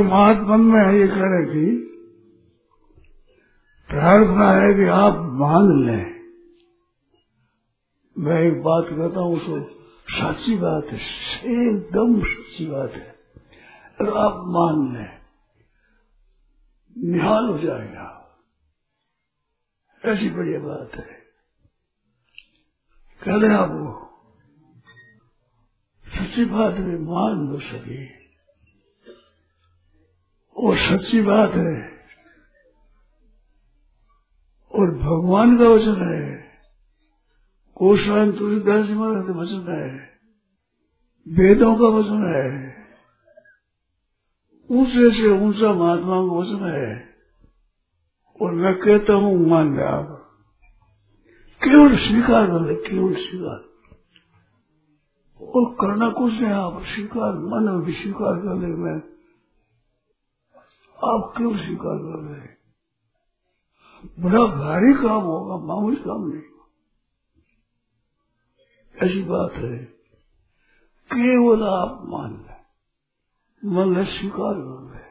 एक महात्मा में ये कह रहे कि, प्रार्थना है कि आप मान लें। मैं एक बात कहता हूँ, उसको सच्ची बात है, एकदम सच्ची बात है। अगर आप मान लें, निहाल हो जाएगा। ऐसी बढ़िया बात है। कह दें आप वो सच्ची बात में मान लो सके वो सच्ची बात है। और भगवान का वचन है। कोशान तुलसीदास जी महाराज का वचन है। वेदों का वचन है। ऊँचे से ऊँचा महात्मा का वचन है। और मैं कहता हूँ, मान ले आप। केवल स्वीकार कर ले, केवल स्वीकार। और करना कुछ नहीं, आप स्वीकार, मन में भी स्वीकार कर ले, मैं आप क्यों स्वीकार कर रहे बड़ा भारी काम होगा, मामूली काम नहीं ऐसी बात है, केवल आप मान लें, मन में स्वीकार कर रहे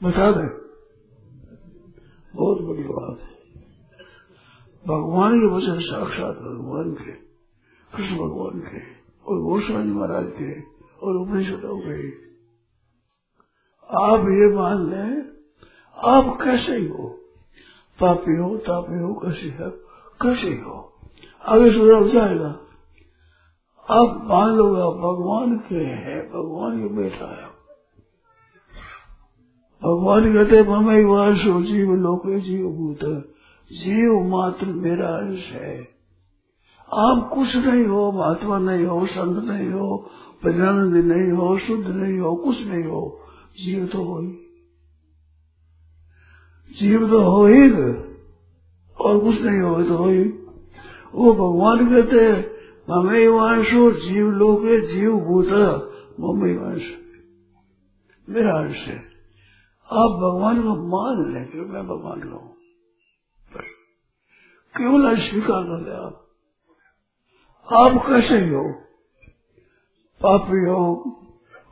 बता दें, बहुत बड़ी बात है। भगवान के वचन साक्षात भगवान के, कृष्ण भगवान के, और गोस्वामी महाराज के, और उपनिषदों के आप ये मान लें, आप कैसे हो? पापी हो, तापी हो, कैसे है? कैसे ही? हो आगे सुधर जाएगा। आप मान लो आप भगवान के हैं, भगवान के बेटा है। भगवान कहते ममई वासो जीव लोके जीव भूत। जीव मात्र मेरा अंश है। आप कुछ नहीं हो, महात्मा नहीं हो, संत नहीं हो, प्रजानंद नहीं हो, शुद्ध नहीं हो, कुछ नहीं हो। जीव तो हो ही। जीव तो हो ही और कुछ नहीं हो तो हो ही। वो भगवान कहते ममई वांशो जीव लोके जीव भूत ममई वंश मेरा अंश है। आप भगवान को मान लें कि मैं भगवान का हूँ। केवल अस्वीकार कर ले आप? आप कैसे ही? हो पापी हो।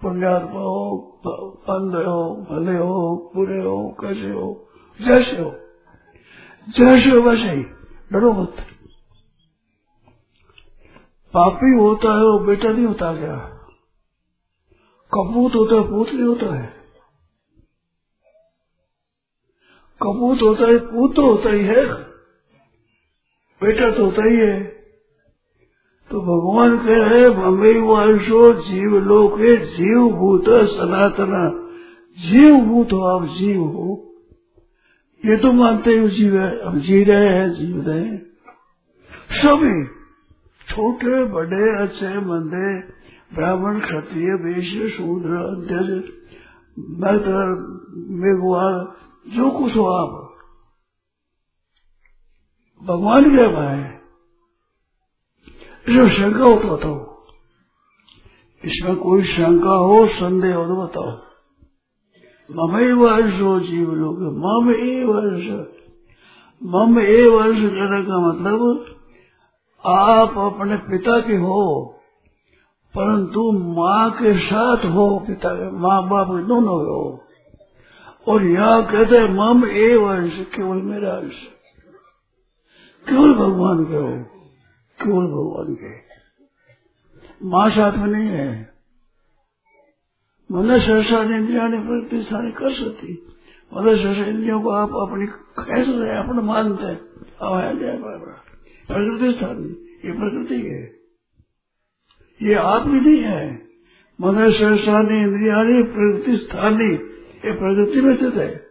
पुण्यात्मा हो पंद हो भले हो बुरे हो कैसे हो जैसे हो जैसे हो वैसे ही डरो मत पापी होता है वो बेटा नहीं होता क्या कपूत होता है पूत नहीं होता है कपूत होता है पूत तो होता ही है बेटा तो होता ही है तो भगवान कह रहे मम्मी वंशो जीव लोक, जीव भूत, सनातन। जीव भूत हो, आप जीव हो। ये तो मानते हो, जीव है, हम जी रहे हैं, जीव रहे हैं। सभी छोटे, बड़े, अच्छे, मंदे, ब्राह्मण, क्षत्रिय, वैश्य, शूद्र मर्दर मेघवाल, जो कुछ हो आप। भगवान के भाई जो शंका हो तो बताओ इसमें कोई शंका हो संदेह हो तो बताओ मम ए वर्ष हो जीव लोग मम ए वर्ष मम ए वर्ष कहने का मतलब आप अपने पिता के हो परंतु माँ के साथ हो पिता के माँ बाप दोनों हो। और यहाँ कहते हैं मम ए वर्ष केवल मेरा अंश केवल भगवान के हो। केवल भगवान के। माँ साथ में नहीं है। मन सहसा इंद्रिया ने प्रकृति सारी कर सकती मन सहसा इंद्रियों को आप अपनी रहे अपने मानते प्रकृति स्थान, ये प्रकृति है। ये आप भी नहीं है। मन सहसा इंद्रिया प्रकृति स्थानी ये प्रकृति में स्थित है।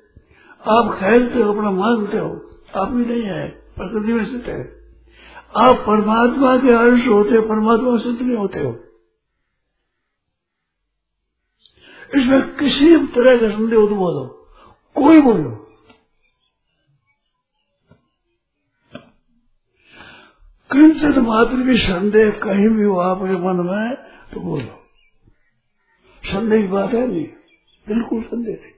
आप खेलते हो अपना मानते हो, आप भी नहीं है। प्रकृति में स्थित है। आप परमात्मा के अंश होते परमात्मा से नहीं होते हो। इसमें किसी तरह का संदेह तो बोलो, कोई बोलो। किंचित मात्र भी संदेह कहीं भी हो आपके मन में तो बोलो। संदेह की बात है नहीं, बिल्कुल संदेह नहीं।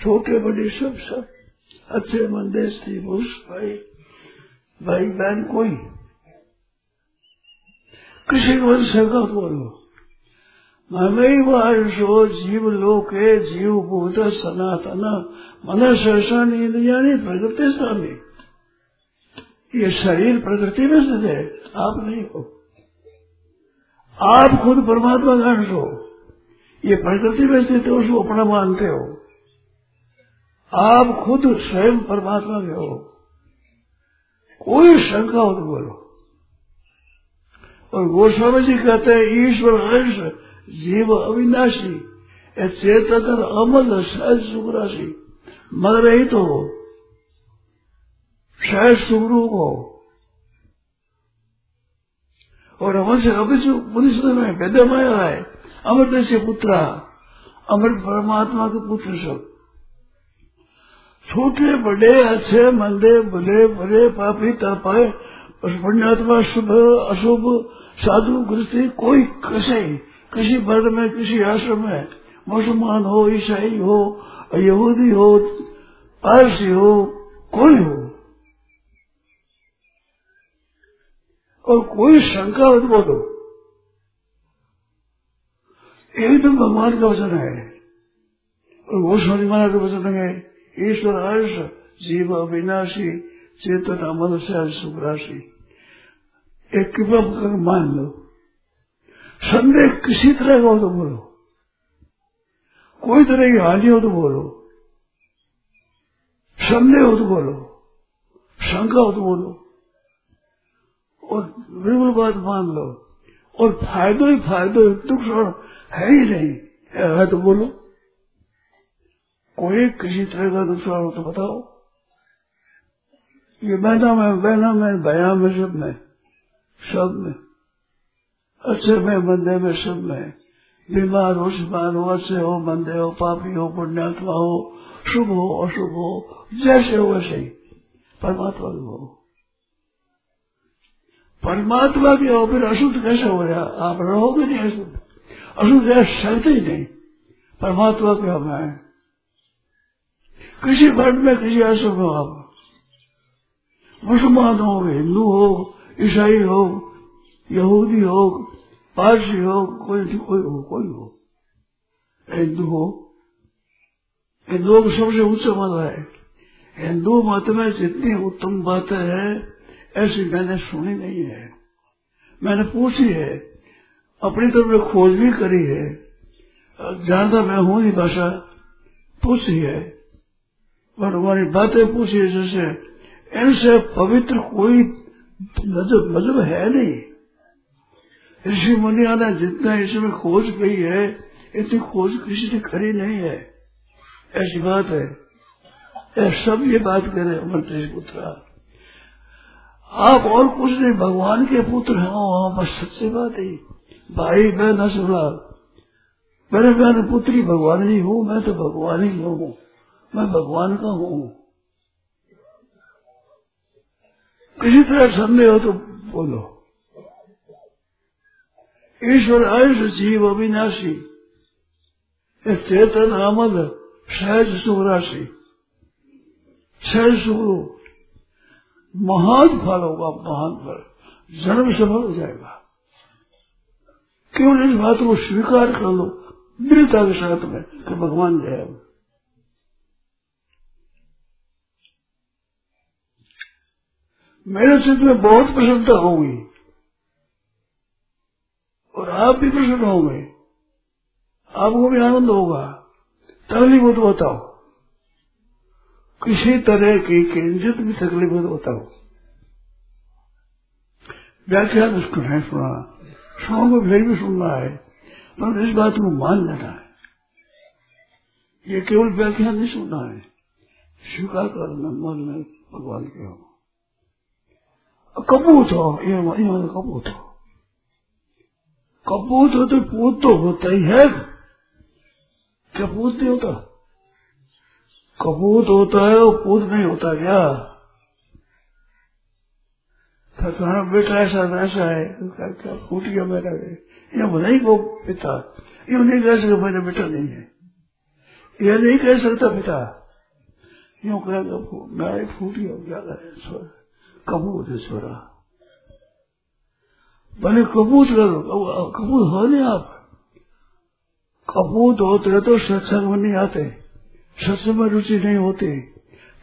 छोटे बड़े सब सब, अच्छे मंदे स्त्री पुरुष भाई। भाई बहन कोई? किसी को शंका बोलो। ममैवांशो जीव लोके, जीव भूत, सनातन। मन शर्षण यानी प्रकृति स्वामी ये शरीर प्रकृति में से है, आप नहीं हो। आप खुद परमात्मा का अंश हो। ये प्रकृति में स्थित हो, उसको अपना मानते हो। आप खुद स्वयं परमात्मा के हो। कोई शंका हो तो बोलो और गोस्वामी जी कहते हैं, ईश्वर अंश जीव अविनाशी चेतन अमल सहज सुखराशि मर रही तो हो शायद सुखरूप हो। और अमर से अभी पुलिस में वेद माया है अमृत से पुत्र, अमृत परमात्मा के पुत्र सब। छोटे बड़े अच्छे मंदे बुले बुरे पापी तपाए पुण्यात्मा शुभ, अशुभ, साधु गृहस्थी कोई कसे, किसी वर्ण में, किसी आश्रम में, मुसलमान हो, ईसाई हो, यहूदी हो, पारसी हो, कोई हो। और कोई शंका हो तो बोलो एकदम भगवान का वचन है, और वो महाराज का वचन है ईश्वर हर्ष जीव अविनाशी चेतन अमल से सुख राशि एक कृपा कर मान लो संदेह किसी तरह का हो तो बोलो कोई तरह की हानि हो तो बोलो संदेह हो तो बोलो शंका हो तो बोलो और बिल्कुल बात मान लो और फायदो ही फायदो दुख है ही नहीं है तो बोलो कोई किसी तरह का नुकसान हो तो बताओ। ये बहना में बहना में बया में सब में सब में। अच्छे में, मंदे में, सब में। बीमार हो शिमार हो, अच्छे हो, मंदे हो, पापी हो, पुण्यात्मा हो, शुभ हो, अशुभ हो, जैसे हो वैसे ही। परमात्मा भी हो। परमात्मा के हो, फिर अशुद्ध कैसे हो गया? आप रहोगे नहीं अशुद्ध। अशुद्ध सकते ही नहीं। परमात्मा के हम किसी वर्ण में किसी आश्रम में आप मुसलमान हो हिंदू हो, ईसाई हो, यहूदी हो, पारसी हो, कोई कोई हो कोई हो। हिंदू हो। हिंदुओं को सबसे ऊँचा मत है। हिंदू मत में जितनी उत्तम बातें हैं, ऐसी मैंने सुनी नहीं है। मैंने पूछी है, अपनी तरफ़ में खोज भी करी है। जानता मैं हूँ ही भाषा पूछी है। और हमारी बातें पूछी, जैसे इनसे पवित्र कोई मज़हब मज़हब है नहीं। ऋषि मुनिया ने जितना इसमें खोज की है, इतनी खोज किसी ने करी नहीं है। ऐसी बात है। सब ये बात करे, मंत्री पुत्र। आप और कुछ नहीं, भगवान के पुत्र हैं वहाँ बस सच्ची बात है। भाई, मैं न सुना। मेरे मैं पुत्री भगवान ही हूँ, मैं तो भगवान ही हूँ। मैं भगवान का हूँ। किसी तरह संदेह हो तो बोलो। ईश्वर आयुष जीव अविनाशी। चेतन आमद सहज सुख राशि सहज सुख महान फल होगा, महान फल। जन्म सफल हो जाएगा। केवल इस बात को स्वीकार कर लो? दृढ़ता के साथ में कि भगवान जय मेरे चित्त में बहुत प्रसन्नता होगी और आप भी प्रसन्न होंगे। आपको भी आनंद होगा। तकलीफ़ हो तो बताओ। किसी तरह की केंद्रित भी तकलीफ़ हो तो बताओ व्याख्यान उसको नहीं सुना। सुनो फिर भी सुनना है। पर इस बात को मान लेना है। ये केवल व्याख्यान नहीं सुनना है। स्वीकार करना मन में भगवान के हो। कपूत हो ये कपूत हो कपूत हो तो पूत तो होता ही है। क्या पूत नहीं होता? कबूत होता है और पूत नहीं होता क्या? कहा, बेटा ऐसा ऐसा है। क्या फूट गया मेरा ये नहीं को पिता। ये नहीं कह सकता, मेरा बेटा नहीं है। ये नहीं कह सकता पिता। यूँ कहेगा, मैं फूट गया क्या करे? है छोरा। भले कपूत करो कपूत हो नहीं आप कबूत होते तो सत्संग में नहीं आते। सत्संग में रुचि नहीं होती।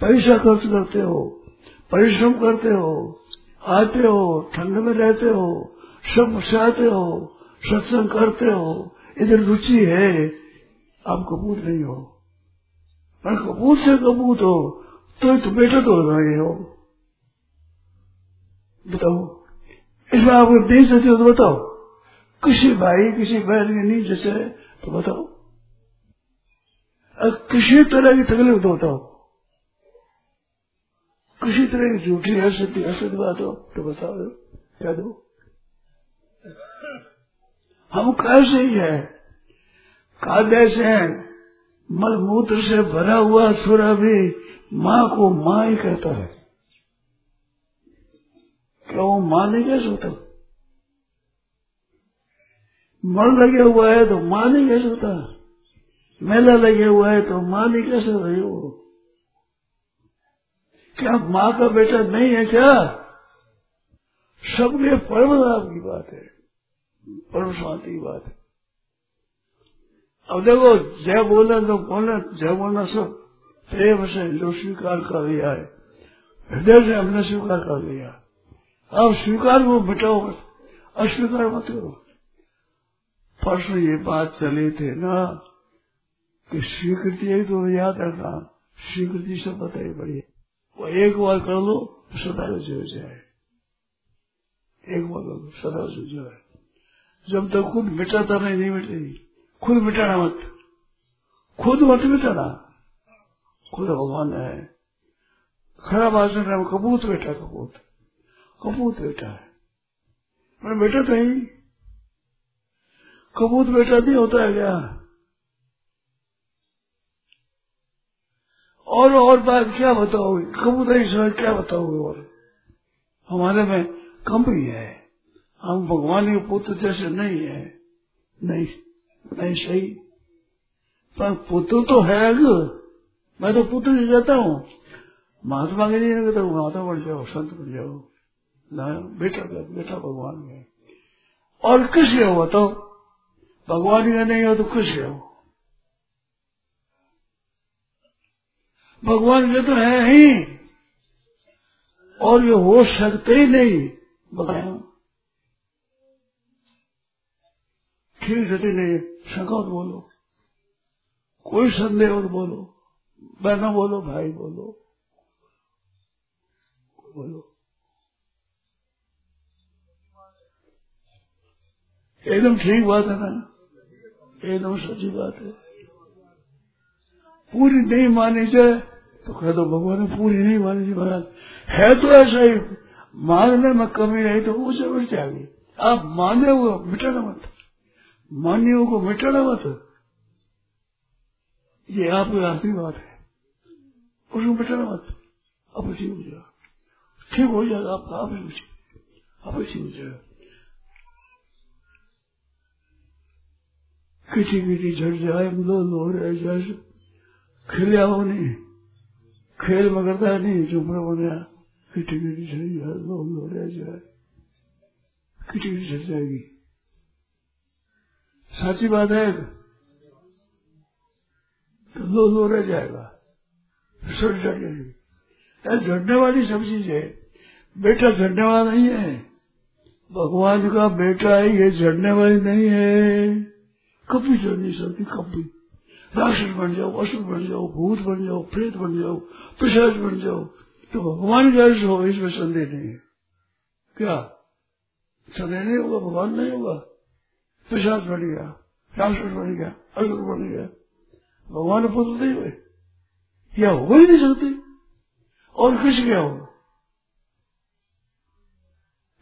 पैसा खर्च करते हो परिश्रम करते हो आते हो ठंड में रहते हो सब आते हो सत्संग करते हो। इधर रुचि है आप कबूत नहीं हो। कपूत से कबूत हो तो, तो बेटा तो रहे हो। बताओ। इसमें आप नहीं सकते हो तो बताओ। किसी भाई, किसी बहन के नहीं जैसे तो बताओ। किसी तरह की तकलीफ़ तो बताओ। किसी तरह की झूठी असत असत बात हो तो बताओ। क्या दो हम कैसे ही है? कादे से मलमूत्र से भरा हुआ छुरा भी माँ को माँ ही कहता है। क्या वो माँ नहीं कैसे होता मन लगे हुआ है तो माँ नहीं कैसे होता मेला लगे हुआ है तो माँ नहीं कैसे रही हो क्या माँ का बेटा नहीं है क्या? सबके परम की बात है। परम शांति की बात है। अब देखो, जय बोला तो बोलना, जय बोलना सब प्रेम से जो स्वीकार कर लिया है। हृदय से हमने स्वीकार कर लिया। अब स्वीकार वो मिटाओ अस्वीकार मत करो। परसों ये बात चले थे ना कि स्वीकृति तो याद रखना। स्वीकृति से ही बढ़िया वो एक बार कर लो सदा जो जाए। एक बार कर लो सदा जो जाए। जब तक खुद मिटाता नहीं नहीं मिटेगी। खुद मिटाना मत। खुद मत मिटाना। खुद भगवान है। खराब है कबूत बेटा कबूत। कबूत बेटा है। मैं बेटा तो ही कबूत बेटा नहीं होता है क्या? और और बात क्या बताओगे कबूतर समझ क्या बताओगे और? हमारे में कम ही है। हम भगवान के पुत्र जैसे नहीं है। नहीं नहीं सही। पर पुत्र तो है मैं तो पुत्र जाता हूँ। महात्मा के लिए कहता हूँ माता बन जाओ, संत बन जाओ। बेटा बेटा भगवान में। और किस हो बताओ। भगवान का नहीं हो तो किस हो भगवान के तो है ही। और ये हो सकते ही नहीं बताया ठीक है नहीं शंका बोलो। कोई संदेह तो बोलो। बहना बोलो, भाई बोलो। बोलो। एकदम ठीक बात है ना? एकदम सच्ची बात है। पूरी नहीं मानी जाए तो कह दो, भगवान ने पूरी नहीं मानी जी महाराज। है तो ऐसा ही, मानने में कमी नहीं तो वो ज़रूर चाहिए आप माने हुए मिटाना मत। मान्यों को मिटाना मत। ये आपकी आखिरी बात है। उसको मिटाना मत। अब ठीक हो जाएगा ठीक हो जाएगा आपका आप आप ठीक हो जाएगा किसी किसी झट जाए लो लो रह जाए। खेलिया हो नहीं। खेल में करता नहीं, चुप बने किटी किटी झट जाए लो लो रह जाए। किटी किटी चल जाएगी। साची बात है? तो लो लो रह जाएगा। चढ़ जाएगी। झड़ने वाली सब चीज़ है। बेटा झड़ने वाला नहीं है। भगवान का बेटा है, ये झड़ने वाली नहीं है। कभी चढ़ नहीं सकती कभी। राक्षस बन जाओ असुर बन जाओ, भूत बन जाओ, प्रेत बन जाओ, पिशाच बन जाओ। तो भगवान का हो, इसमें संदेह नहीं है। क्या? संदेह नहीं होगा, भगवान नहीं होगा? पिशाच बन गया, राक्षस बन गया असुर बन गया। भगवान पुत्र नहीं हुए। या हो ही नहीं सकते। और किस क्या हो?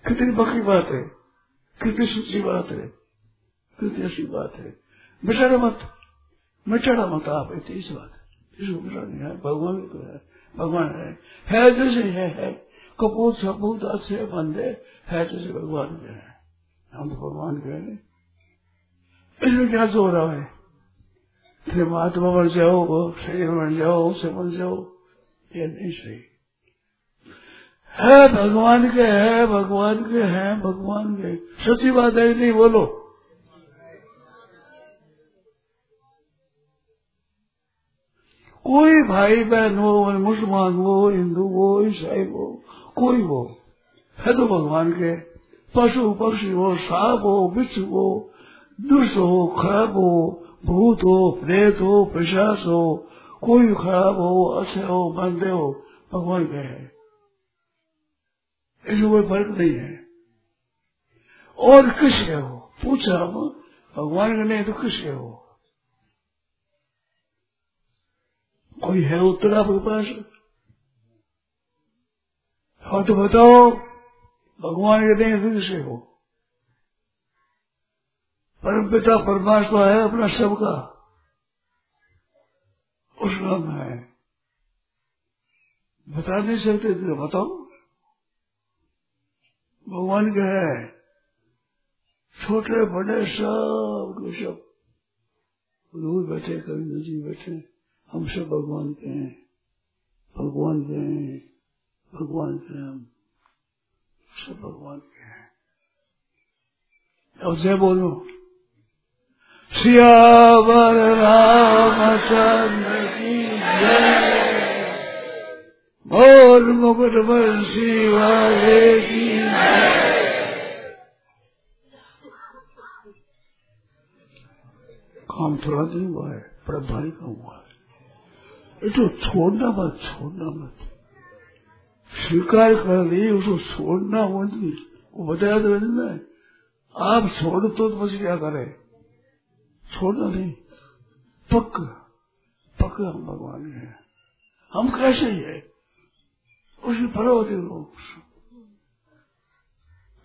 कितनी पक्की बात है, कितनी सच्ची बात है। कितनी अच्छी बात है। बेचारा मत। मिटाना मत आप इस बात इसको मिटानी है, भगवान तो है। भगवान है। है जैसे है है। कपूत सपूत अच्छे बंदे। है जैसे भगवान के हैं। हम तो भगवान के हैं। इसमें क्या ज़ोर रहा है? फिर महात्मा बन जाओ शरीर बन जाओ, उसे बन जाओ। ये नहीं सही। है भगवान के, है भगवान के, है भगवान के। सच्ची बात है नहीं, बोलो। कोई भाई बहन हो, मुसलमान हो, हिंदू हो, ईसाई हो, कोई हो, है तो भगवान के। पशु पक्षी हो, सांप हो बिच्छू हो, दुष्ट हो, खराब हो, भूत हो, प्रेत हो प्रशास हो, कोई खराब हो अच्छे हो बंदे हो, भगवान के है। इसमें कोई फ़र्क नहीं है। और किसके हो? पूछा हम, भगवान के नहीं तो किसके हो? कोई है उत्तर आपके पास। हाँ तो बताओ, भगवान के नहीं तो से हो। परम पिता परमात्मा है अपना सबका। उसका है। बता नहीं सकते तो बताओ। भगवान के है। छोटे, बड़े सब के सब। बैठे, कभी नजी बैठे। हम सब भगवान के हैं। भगवान के हैं, भगवान के हम सब भगवान के हैं। अब जय बोलो। सियावर रामचंद्र की जय। बोल मुकुट बंशी वाले की काम थोड़ा नहीं हुआ है बड़ा भारी काम हुआ है। तो छोड़ना मत छोड़ना मत स्वीकार कर ली उसको छोड़ना मत वो बताया तो ना आप छोड़ तो बस क्या करे छोड़ना नहीं पक्का पक्का हम भगवान है हम कैसे ही है उसकी परवाह लोग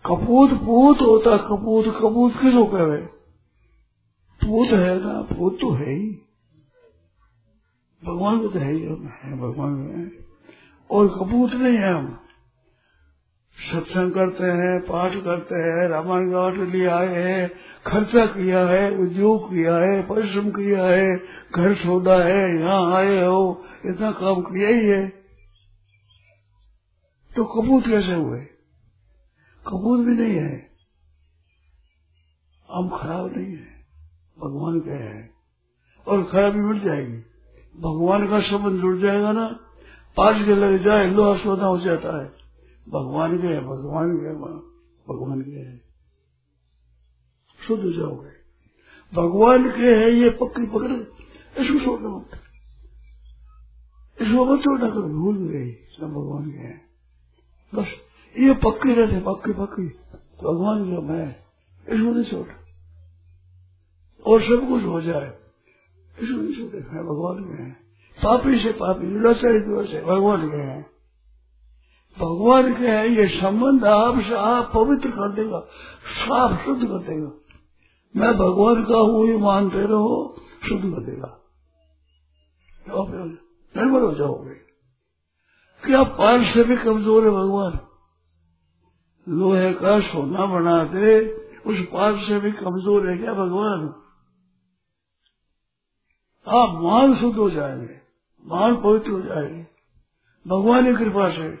कपूत पूत होता कपूत कपूत किसको कहे पूत है ना पूत तो है ही भगवान को तो है ही है भगवान और कपूत नहीं है हम। सत्संग करते हैं, पाठ करते हैं, रामायण गाठ आए हैं, खर्चा किया है, उद्योग किया है, परिश्रम किया है, घर छोड़ा है, यहाँ आए हो, इतना काम किया ही है। तो कपूत कैसे हुए? कपूत भी नहीं है। हम खराब नहीं है। भगवान के है। और खराबी मिट जाएगी। भगवान का संबंध जुड़ जाएगा ना पाँच के लग जाए, लोहा सोना हो जाता है। भगवान के है, भगवान के भगवान के है। शुद्ध जाओगे। भगवान के है ये पकड़ी पकड़े, इसको छोड़ना मत। इसको मत छोड़ना करो भूल गई सब भगवान के है। बस, ये पक्की रहते पक्की पक्की। तो भगवान के मैं इसको नहीं छोड़ और सब कुछ हो जाए। नहीं छोड़े मैं भगवान के हैं पापी से पापी दुराचारी से भगवान के हैं भगवान के है ये संबंध आपसे आप पवित्र कर देगा साफ़ शुद्ध कर देगा मैं भगवान का हूँ ये मानते रहो शुद्ध कर देगा निर्मल हो जाओगे क्या पाल से भी कमज़ोर है भगवान लोहे का सोना बना दे उस पाल से भी कमज़ोर है क्या भगवान आप मान शुद्ध हो जाएँगे मान पवित्र हो जाएँगे। भगवान की कृपा से,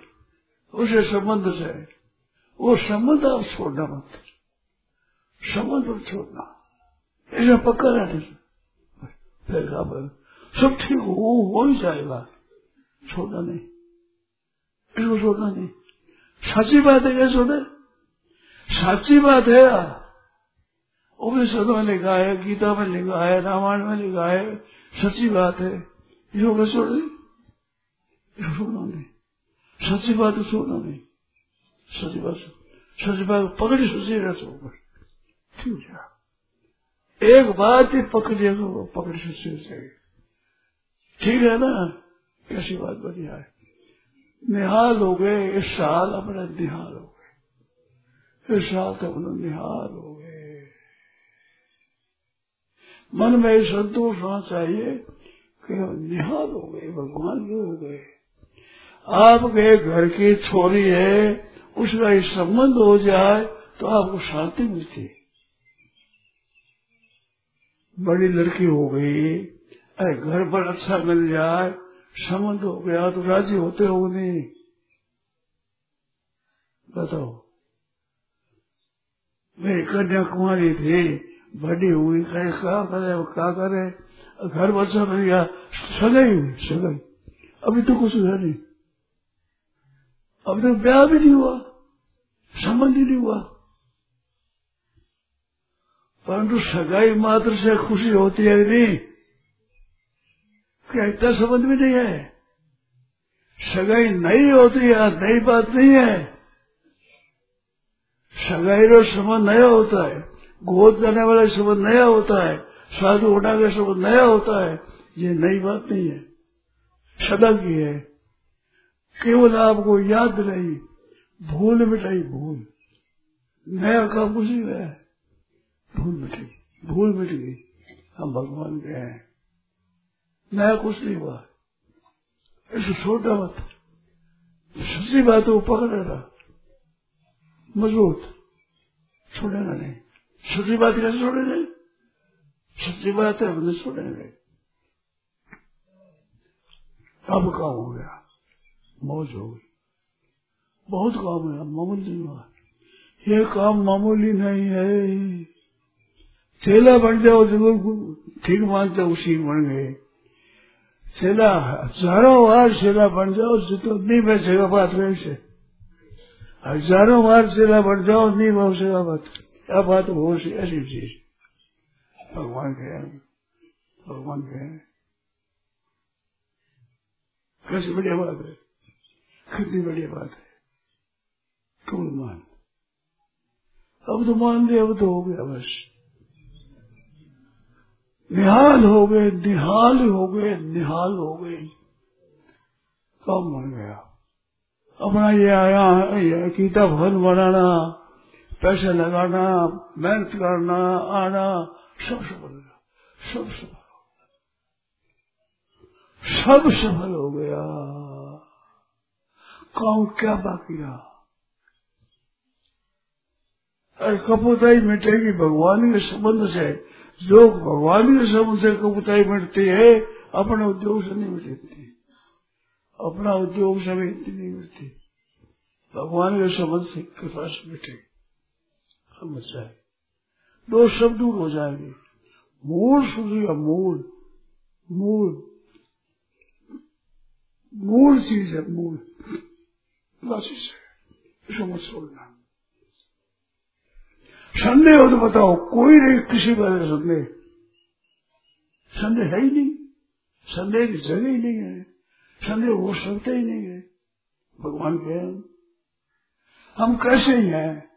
उसे संबंध से, वो संबंध आप छोड़ना मत। संबंध मत छोड़ना। ऐसा पक्का रहने फिर आप सब ठीक हो हो ही जाएगा। छोड़ना नहीं। इसको छोड़ना नहीं। सच्ची बात है क्या छोड़े सच्ची बात है उपनिषदों में लिखा है, गीता में लिखा है, रामायण में लिखा है, सच्ची बात है। क्या छोड़ इसको छोड़ना नहीं सच्ची बात छोड़ना नहीं। सच्ची बात सच्ची बात पकड़ी सोची रहते ऊपर ठीक है। एक बात ही पकड़िए तो पकड़ी सोची चाहिए ठीक है ना? कैसी बात बढ़िया है? निहाल हो गए। इस साल अपने निहाल हो गए। इस साल तक अपने निहाल हो गए। मन में संतोष होना चाहिए कि निहाल हो गए, भगवान के हो गए। आपके घर की छोरी है, उसका एक संबंध हो जाए तो आपको शांति मिलती। बड़ी लड़की हो गई, अरे घर पर अच्छा मिल जाए, संबंध हो गया तो राज़ी होते हो नहीं। बताओ। मेरी कन्या कुमारी थी बड़ी हुई, कहे, क्या करे क्या करे? घर बच्चा बन गया सगाई सगाई। अभी तो कुछ हुआ नहीं। अभी तो ब्याह भी नहीं हुआ, संबंध ही नहीं हुआ। परंतु सगाई मात्र से खुशी होती है नहीं? क्या इतना संबंध भी नहीं है? सगाई नई होती है, नई बात नहीं है। सगाई रो संबंध नया होता है। गोद जाने वाला संबंध नया होता है, साधु उठा का संबंध नया होता है, ये नई बात नहीं है। सदा की है। केवल आपको याद रही, भूल मिटाई, भूल। नया काम कुछ नहीं है। भूल मिट गई भूल मिट गई। हम भगवान के हैं। नया कुछ नहीं हुआ। ऐसे छोटा मत। सच्ची बात वो पकड़ रहा। मज़बूत। छोड़ेगा नहीं। सच्ची बात कैसे छोड़ेंगे सच्ची बात है हमने छोड़ेंगे अब काम हो गया। मौज हो गई। बहुत काम है, मामूली हुआ। ये काम मामूली नहीं है। चेला बन जाओ ज़रूर ठीक मानते उसी बन गए। चेला, हज़ारों बार चेला बन जाओ जितो नहीं बचेगा बात वैसे हज़ारों बार चेला बन जाओ नहीं बचेगा बात क्या बात हो सी ऐसी चीज़ भगवान के भगवान के कैसी बढ़िया बात है कितनी बढ़िया बात है कौन मान अब तो मान लिया अब तो हो गया बस निहाल हो गए निहाल हो गए निहाल हो गए कब बन गया अपना ये आया ये गीता भवन बनाना पैसे लगाना मेहनत करना आना सब सफल गया सब सफल हो गया सब सफल हो गया काम क्या बाकी रहा अरे कपूताई मिटेगी भगवान के संबंध से जो भगवान के संबंध से कपूताई मिटती है अपने उद्योग से नहीं मिटती अपना उद्योग से भी नहीं मिटती भगवान के संबंध से कृपा से मिटेगी हम जाए। दो शब्द दूर हो जाएँगे। मूल सुनिएगा मूल मूल मूल चीज़ है मूल संदेह हो तो बताओ, कोई नहीं किसी बारे में संदेह। संदेह है ही नहीं। संदेह की जगह ही नहीं है। संदेह हो सकते ही नहीं है। भगवान के हम कैसे ही हैं?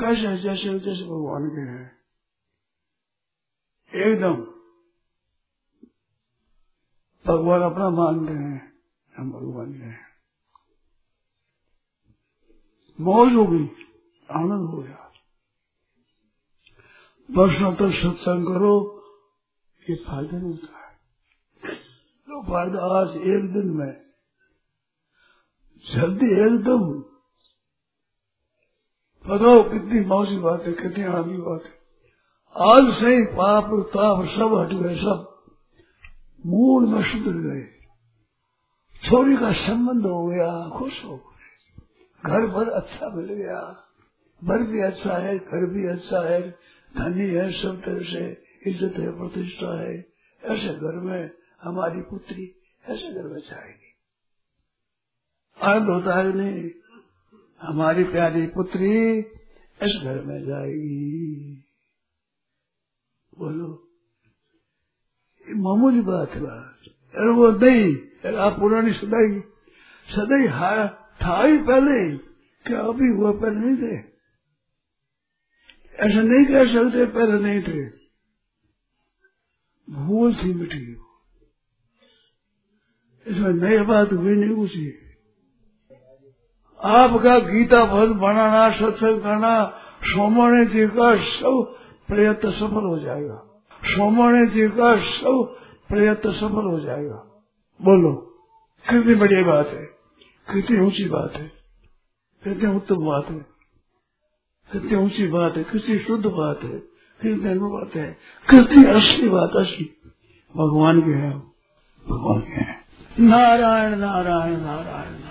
कैसे जैसे जैसे भगवान के हैं। एकदम। भगवान अपना मानते हैं, हम भगवान के हैं। मौज हो गई, आनंद हो गया। वर्षों तक सत्संग करो, ये फ़ायदा होता है। तो फ़ायदा आज एक दिन में, जल्दी एकदम बताओ कितनी मौसी बात है कितनी आदमी बात। है आज से ही पाप, ताप, सब हट गए, सब। मूड में सुधर गए। छोरी का संबंध हो गया, खुश हो गए। घर भर अच्छा मिल गया। घर भी अच्छा है, घर भी अच्छा है। धनी है, सब तरह से इज़्ज़त है, प्रतिष्ठा है। ऐसे घर में हमारी पुत्री ऐसे घर में जाएगी। आनंद होता है नहीं? हमारी प्यारी पुत्री इस घर में जाएगी। बोलो मामूली बात है बात। अरे वो नहीं, अरे आप पुरानी सदाई सदाई था ही पहले, क्या अभी हुआ पहले नहीं थे? ऐसा नहीं कह सकते, पहले नहीं थे। भूल थी मिटी इसमें नई बात हुई नहीं कुछ आपका गीता भवन बनाना सत्संग करना सोमवाणी जी का सब प्रयत्न सफल हो जाएगा। सोमवाणी जी का सब प्रयत्न सफल हो जाएगा। बोलो कितनी बढ़िया बात है कितनी ऊँची बात है कितनी उत्तम बात है कितनी ऊँची बात है कितनी शुद्ध बात है कितनी अनु बात है कितनी असली बात असली। भगवान के हैं भगवान के हैं। नारायण नारायण नारायण।